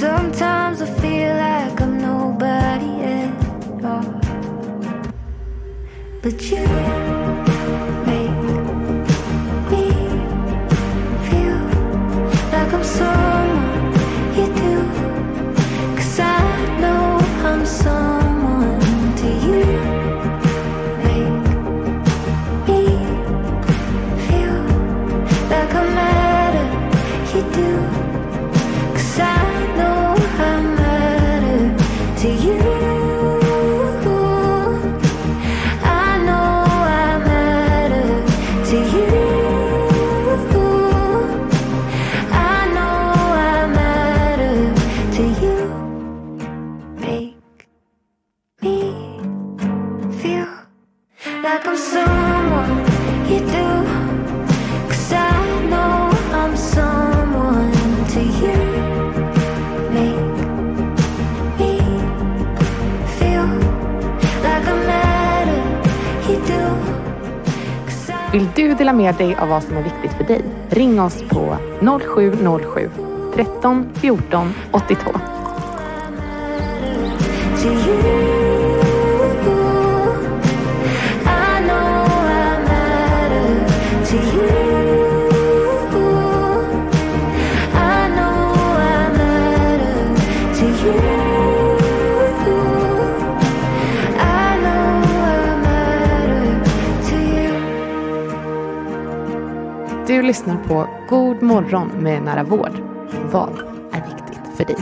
Sometimes I feel like I'm nobody at all. But you. Du dela med dig av vad som är viktigt för dig? Ring oss på 0707 13 14 82. Du lyssnar på God morgon med Nära vård. Vad är viktigt för dig?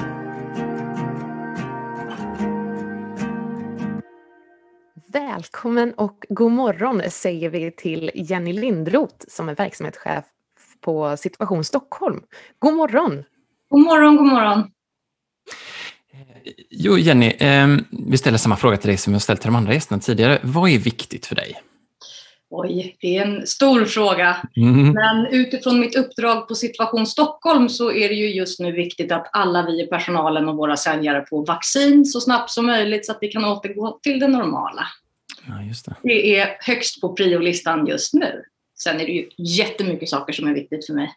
Välkommen och god morgon säger vi till Jenny Lindroth som är verksamhetschef på Situation Stockholm. God morgon! God morgon, god morgon. Jo, Jenny, eh, vi ställer samma fråga till dig som vi har ställt till de andra gästerna tidigare. Vad är viktigt för dig? Oj, det är en stor fråga. Mm. Men utifrån mitt uppdrag på Situation Stockholm så är det ju just nu viktigt att alla vi i personalen och våra säljare får vaccin så snabbt som möjligt så att vi kan återgå till det normala. Ja, just det. Det är högst på priolistan just nu. Sen är det ju jättemycket saker som är viktigt för mig.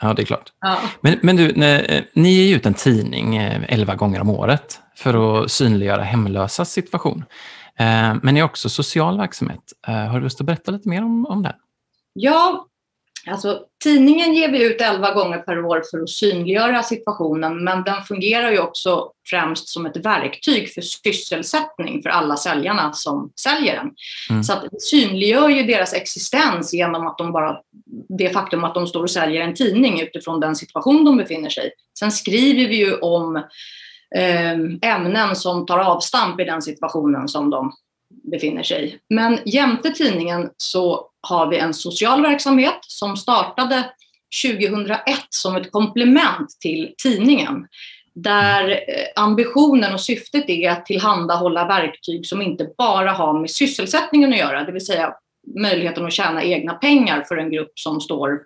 Ja, det är klart. Ja. Men, men du, ne- ni ger ju ut en tidning eh, 11 gånger om året för att synliggöra hemlösas situation. Eh, Men har också social verksamhet. Eh, Har du lust att berätta lite mer om, om det? Ja, alltså tidningen ger vi ut 11 gånger per år för att synliggöra situationen, men den fungerar ju också främst som ett verktyg för sysselsättning för alla säljarna som säljer den. Mm. Så att det synliggör ju deras existens genom att de bara, det faktum att de står och säljer en tidning utifrån den situation de befinner sig i. Sen skriver vi ju om Ehm, ämnen som tar avstamp i den situationen som de befinner sig i. Men jämte tidningen så har vi en social verksamhet som startade 2001 som ett komplement till tidningen. Där eh, ambitionen och syftet är att tillhandahålla verktyg som inte bara har med sysselsättningen att göra, det vill säga möjligheten att tjäna egna pengar för en grupp som står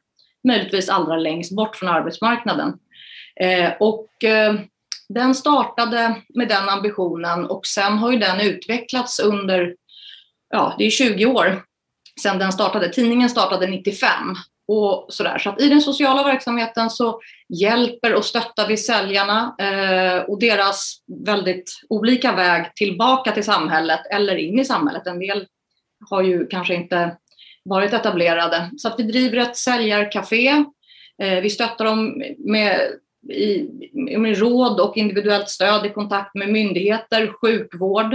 möjligtvis allra längst bort från arbetsmarknaden. Eh, och eh, den startade med den ambitionen och sen har ju den utvecklats under, ja det är 20 år sedan den startade. Tidningen startade 95 och sådär. Så att i den sociala verksamheten så hjälper och stöttar vi säljarna eh, och deras väldigt olika väg tillbaka till samhället eller in i samhället. En del har ju kanske inte varit etablerade. Så att vi driver ett säljarkafé. Eh, vi stöttar dem med, i, med råd och individuellt stöd i kontakt med myndigheter, sjukvård.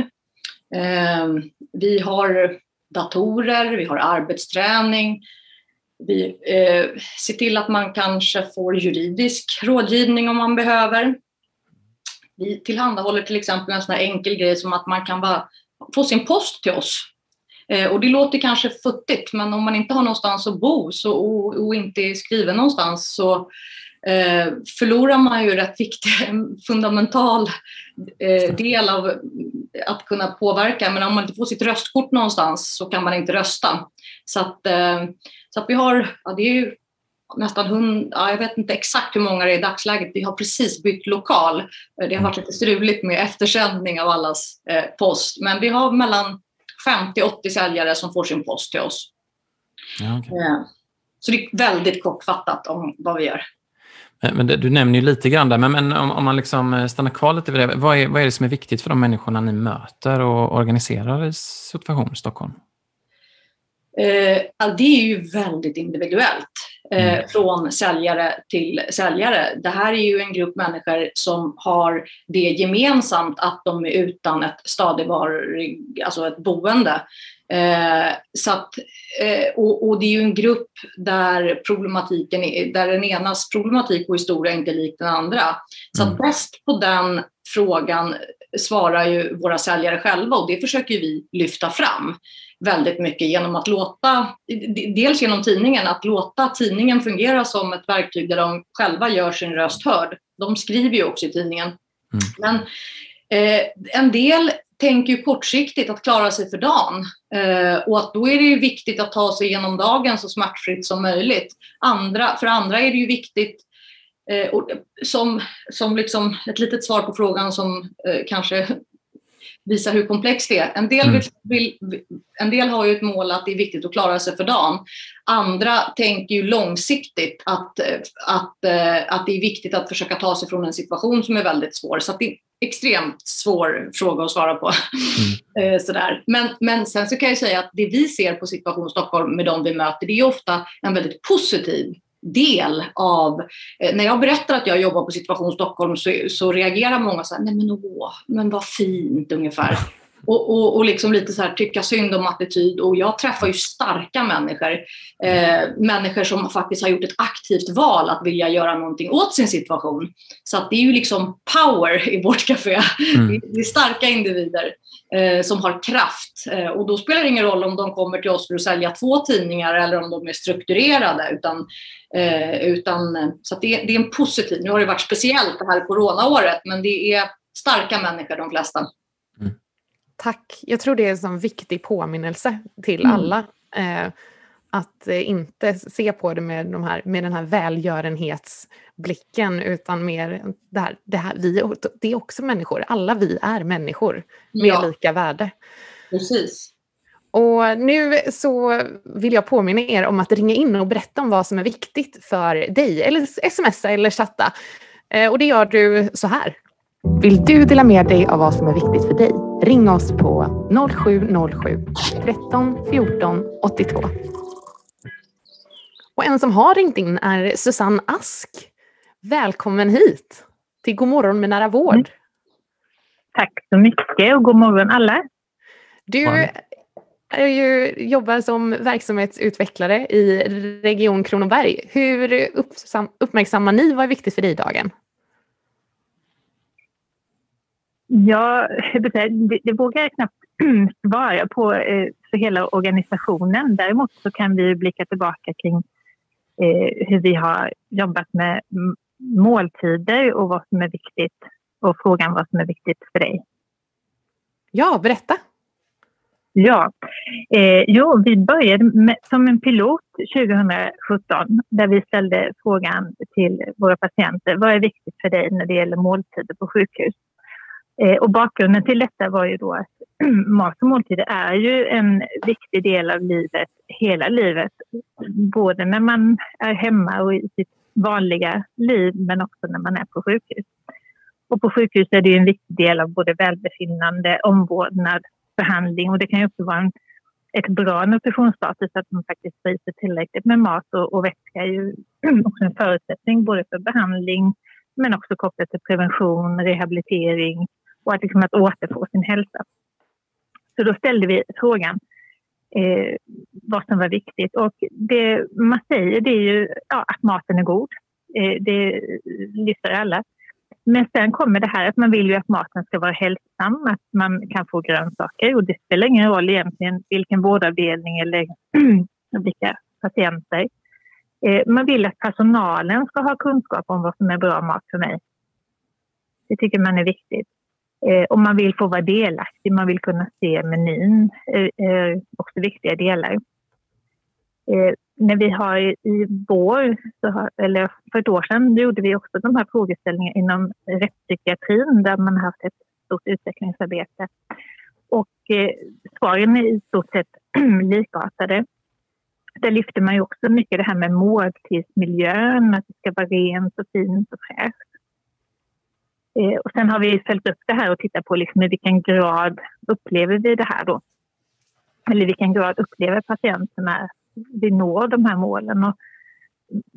Eh, vi har datorer, vi har arbetsträning. Vi eh, ser till att man kanske får juridisk rådgivning om man behöver. Vi tillhandahåller till exempel en sån här enkel grej som att man kan bara få sin post till oss. Eh, och det låter kanske futtigt, men om man inte har någonstans att bo så, och, och inte är skriven någonstans så eh, förlorar man ju rätt viktig, en fundamental eh, del av att kunna påverka. Men om man inte får sitt röstkort någonstans så kan man inte rösta. Så att, eh, så att vi har, ja, det är ju nästan hundra, ja, jag vet inte exakt hur många det är i dagsläget. Vi har precis bytt lokal. Det har varit lite struligt med eftersändning av allas eh, post. Men vi har mellan 50-80 säljare som får sin post till oss. Ja. Eh, Så det är väldigt kortfattat om vad vi gör. Men, men det, du nämner ju lite grann där, men, men om, om man liksom eh, stannar kvar lite vid det. Vad är, vad är det som är viktigt för de människorna ni möter och organiserar i Situation Stockholm? Eh, det är ju väldigt individuellt eh, från säljare till säljare. Det här är ju en grupp människor som har det gemensamt att de är utan ett stadigvarigt, alltså ett boende. Eh, så att, eh, och, och det är ju en grupp där problematiken är, där den enas problematik och historia inte är lik den andra. Så att bäst på den frågan svarar ju våra säljare själva och det försöker vi lyfta fram väldigt mycket genom att låta, dels genom tidningen, att låta tidningen fungera som ett verktyg där de själva gör sin röst hörd. De skriver ju också i tidningen. Men eh, en del tänker ju kortsiktigt att klara sig för dagen eh, och att då är det ju viktigt att ta sig igenom dagen så smärtfritt som möjligt. Andra, för andra är det ju viktigt eh, och, som, som liksom ett litet svar på frågan som eh, kanske visar hur komplext det är. En del, vill, vill, en del har ju ett mål att det är viktigt att klara sig för dagen. Andra tänker ju långsiktigt att, att, eh, att det är viktigt att försöka ta sig från en situation som är väldigt svår. Så det är en extremt svår fråga att svara på. Eh, Sådär. Men, men sen så kan jag säga att det vi ser på Situation Stockholm med de vi möter, det är ofta en väldigt positiv del av... Eh, när jag berättar att jag jobbar på Situation Stockholm så, så reagerar många så här, nej men åh, men vad fint ungefär. Och, och, och liksom lite så här tycka synd om attityd. Och jag träffar ju starka människor. Eh, människor som faktiskt har gjort ett aktivt val att vilja göra någonting åt sin situation. Så att det är ju liksom power i vårt café. Mm. Det är starka individer eh, som har kraft. Eh, och då spelar det ingen roll om de kommer till oss för att sälja två tidningar eller om de är strukturerade. Utan, eh, utan, så det, det är en positiv, nu har det varit speciellt det här coronaåret, men det är starka människor de flesta. Tack. Jag tror det är en sån viktig påminnelse till Mm. alla. Eh, att eh, inte se på det med, de här, med den här välgörenhetsblicken utan mer det här, det här vi, det är också människor. Alla vi är människor med Ja. lika värde. Precis. Och nu så vill jag påminna er om att ringa in och berätta om vad som är viktigt för dig, eller smsa eller chatta. Eh, Och det gör du så här. Vill du dela med dig av vad som är viktigt för dig? Ring oss på 0707 13 14 82. Och en som har ringt in är Susanne Ask. Välkommen hit till Godmorgon med nära vård. Tack så mycket och god morgon alla. Du är ju, jobbar som verksamhetsutvecklare i Region Kronoberg. Hur uppmärksammar ni vad är viktigt för dig i dagen? Ja, det, det vågar jag knappt svara på eh, för hela organisationen. Däremot så kan vi blicka tillbaka kring eh, hur vi har jobbat med måltider och vad som är viktigt och frågan vad som är viktigt för dig. Ja, berätta. Ja, eh, jo, vi började med, som en pilot 2017 där vi ställde frågan till våra patienter. Vad är viktigt för dig när det gäller måltider på sjukhus? Eh, och bakgrunden till detta var ju då att mat och måltider är ju en viktig del av livet, hela livet. Både när man är hemma och i sitt vanliga liv men också när man är på sjukhus. Och på sjukhus är det ju en viktig del av både välbefinnande, omvårdnad, behandling och det kan ju också vara en, ett bra nutritionsstatus att man faktiskt får i sig tillräckligt med mat och, och vätska är ju också en förutsättning både för behandling men också kopplat till prevention, rehabilitering och att, liksom att återfå sin hälsa. Så då ställde vi frågan eh, vad som var viktigt och det man säger det är ju ja, att maten är god. Eh, det lyfter alla. Men sen kommer det här att man vill ju att maten ska vara hälsosam, att man kan få grönsaker och det spelar ingen roll egentligen vilken vårdavdelning eller vilka patienter. Eh, man vill att personalen ska ha kunskap om vad som är bra mat för mig. Det tycker man är viktigt. Eh, och man vill få vara delaktig, man vill kunna se menyn, eh, eh, också viktiga delar. Eh, när vi har i, i vår, så har, eller för ett år sedan, gjorde vi också de här frågeställningarna inom rättspsykiatrin där man har haft ett stort utvecklingsarbete. Och eh, svaren är i stort sett likartade. Där lyfter man ju också mycket det här med måltidsmiljön, att det ska vara rent och fint och fräscht. Eh, och sen har vi följt upp det här och tittat på liksom i vilken grad upplever vi det här då? Eller i vilken grad upplever patienterna att vi når de här målen? Och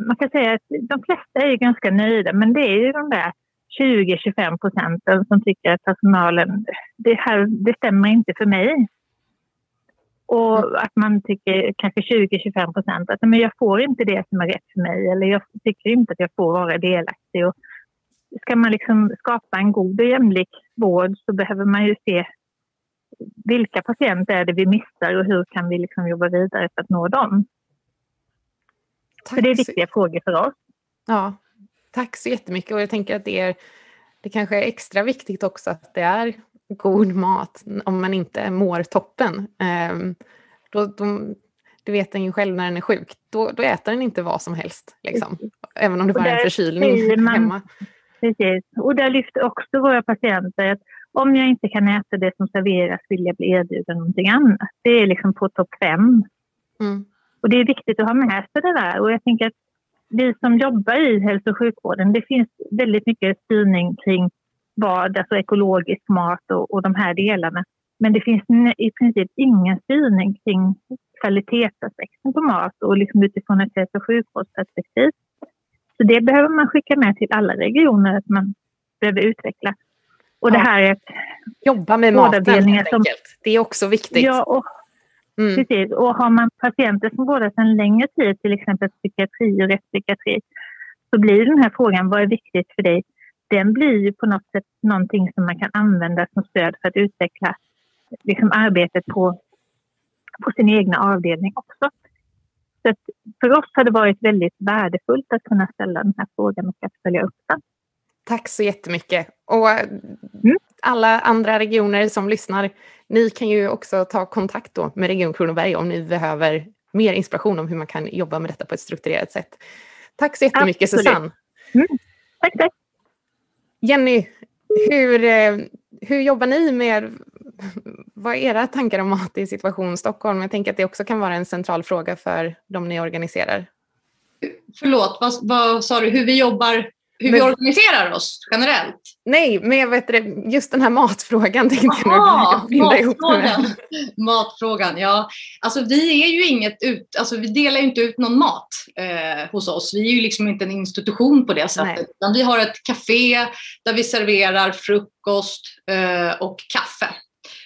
man kan säga att de flesta är ganska nöjda, men det är ju de där 20-25 procenten som tycker att personalen, det här det stämmer inte för mig. Och att man tycker kanske 20-25 procent att men jag får inte det som är rätt för mig eller jag tycker inte att jag får vara delaktig. Och ska man liksom skapa en god och jämlik vård så behöver man ju se vilka patienter är det vi missar och hur kan vi liksom jobba vidare för att nå dem. Tack För det är viktiga frågor för oss. Ja, tack så jättemycket. Och jag tänker att det, är, det kanske är extra viktigt också att det är god mat om man inte mår toppen. Ehm, då, då, det vet den ju själv när den är sjuk. Då, då äter den inte vad som helst. Liksom. Även om det bara är en förkylning man- hemma. Precis. Och där lyfter också våra patienter att om jag inte kan äta det som serveras vill jag bli erbjuden någonting annat. Det är liksom på topp fem. Mm. Och det är viktigt att ha med sig det där. Och jag tänker att vi som jobbar i hälso och sjukvården, det finns väldigt mycket styrning kring vad, alltså ekologisk mat och, och de här delarna. Men det finns i princip ingen styrning kring kvalitetsaspekten på mat och liksom utifrån ett hälso och sjukvårdsperspektiv. Så det behöver man skicka med till alla regioner att man behöver utveckla. Och det Ja. här är Jobba med maten helt som- enkelt. Det är också viktigt. Ja, och, Mm. precis. Och har man patienter som vårdas en längre tid, till exempel psykiatri och rättspsykiatri, så blir den här frågan, vad är viktigt för dig? Den blir ju på något sätt någonting som man kan använda som stöd för att utveckla liksom, arbetet på, på sin egna avdelning också. Så för oss har det varit väldigt värdefullt att kunna ställa den här frågan och att följa upp den. Tack så jättemycket. Och eh, alla andra regioner som lyssnar, ni kan ju också ta kontakt då med Region Kronoberg om ni behöver mer inspiration om hur man kan jobba med detta på ett strukturerat sätt. Tack så jättemycket Absolut. Susanne. Tack, tack. Jenny, hur, eh, hur jobbar ni med, vad är era tankar om mat i situation Stockholm? Jag tänker att det också kan vara en central fråga för de ni organiserar. Förlåt, vad, vad sa du? Hur vi jobbar, hur vi Men- organiserar oss generellt? Nej, men vet du, just den här matfrågan tänkte jag nu Aha, det med. matfrågan. matfrågan, ja. Alltså vi är ju inget ut, alltså vi delar ju inte ut någon mat eh, hos oss. Vi är ju liksom inte en institution på det sättet. Vi har ett café där vi serverar frukost eh, och kaffe.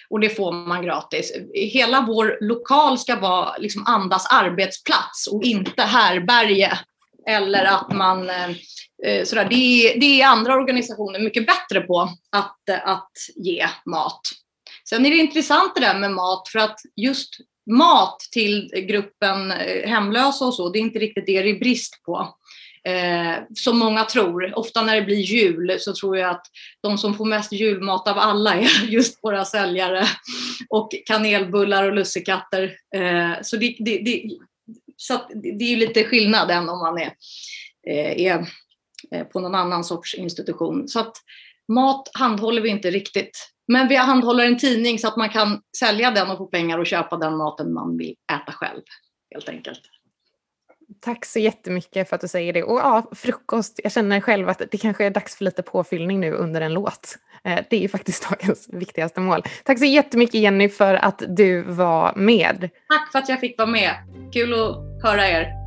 Och det får man gratis. Hela vår lokal ska vara liksom andas arbetsplats och inte härberge. Eller att man eh, Sådär, det, är, det är andra organisationer mycket bättre på att, att ge mat. Sen är det intressant det där med mat för att just mat till gruppen eh, hemlösa och så, det är inte riktigt det det är brist på. Eh, som många tror. Ofta när det blir jul så tror jag att de som får mest julmat av alla är just våra säljare och kanelbullar och lussekatter. Eh, så det, det, det, så att det är lite skillnad än om man är, eh, är eh, på någon annan sorts institution. Så att mat handhåller vi inte riktigt. Men vi handhåller en tidning så att man kan sälja den och få pengar och köpa den maten man vill äta själv. Helt enkelt. Tack så jättemycket för att du säger det. Och ja, frukost. Jag känner själv att det kanske är dags för lite påfyllning nu under en låt. Eh, det är ju faktiskt dagens viktigaste mål. Tack så jättemycket Jenny för att du var med. Tack för att jag fick vara med. Kul att höra er.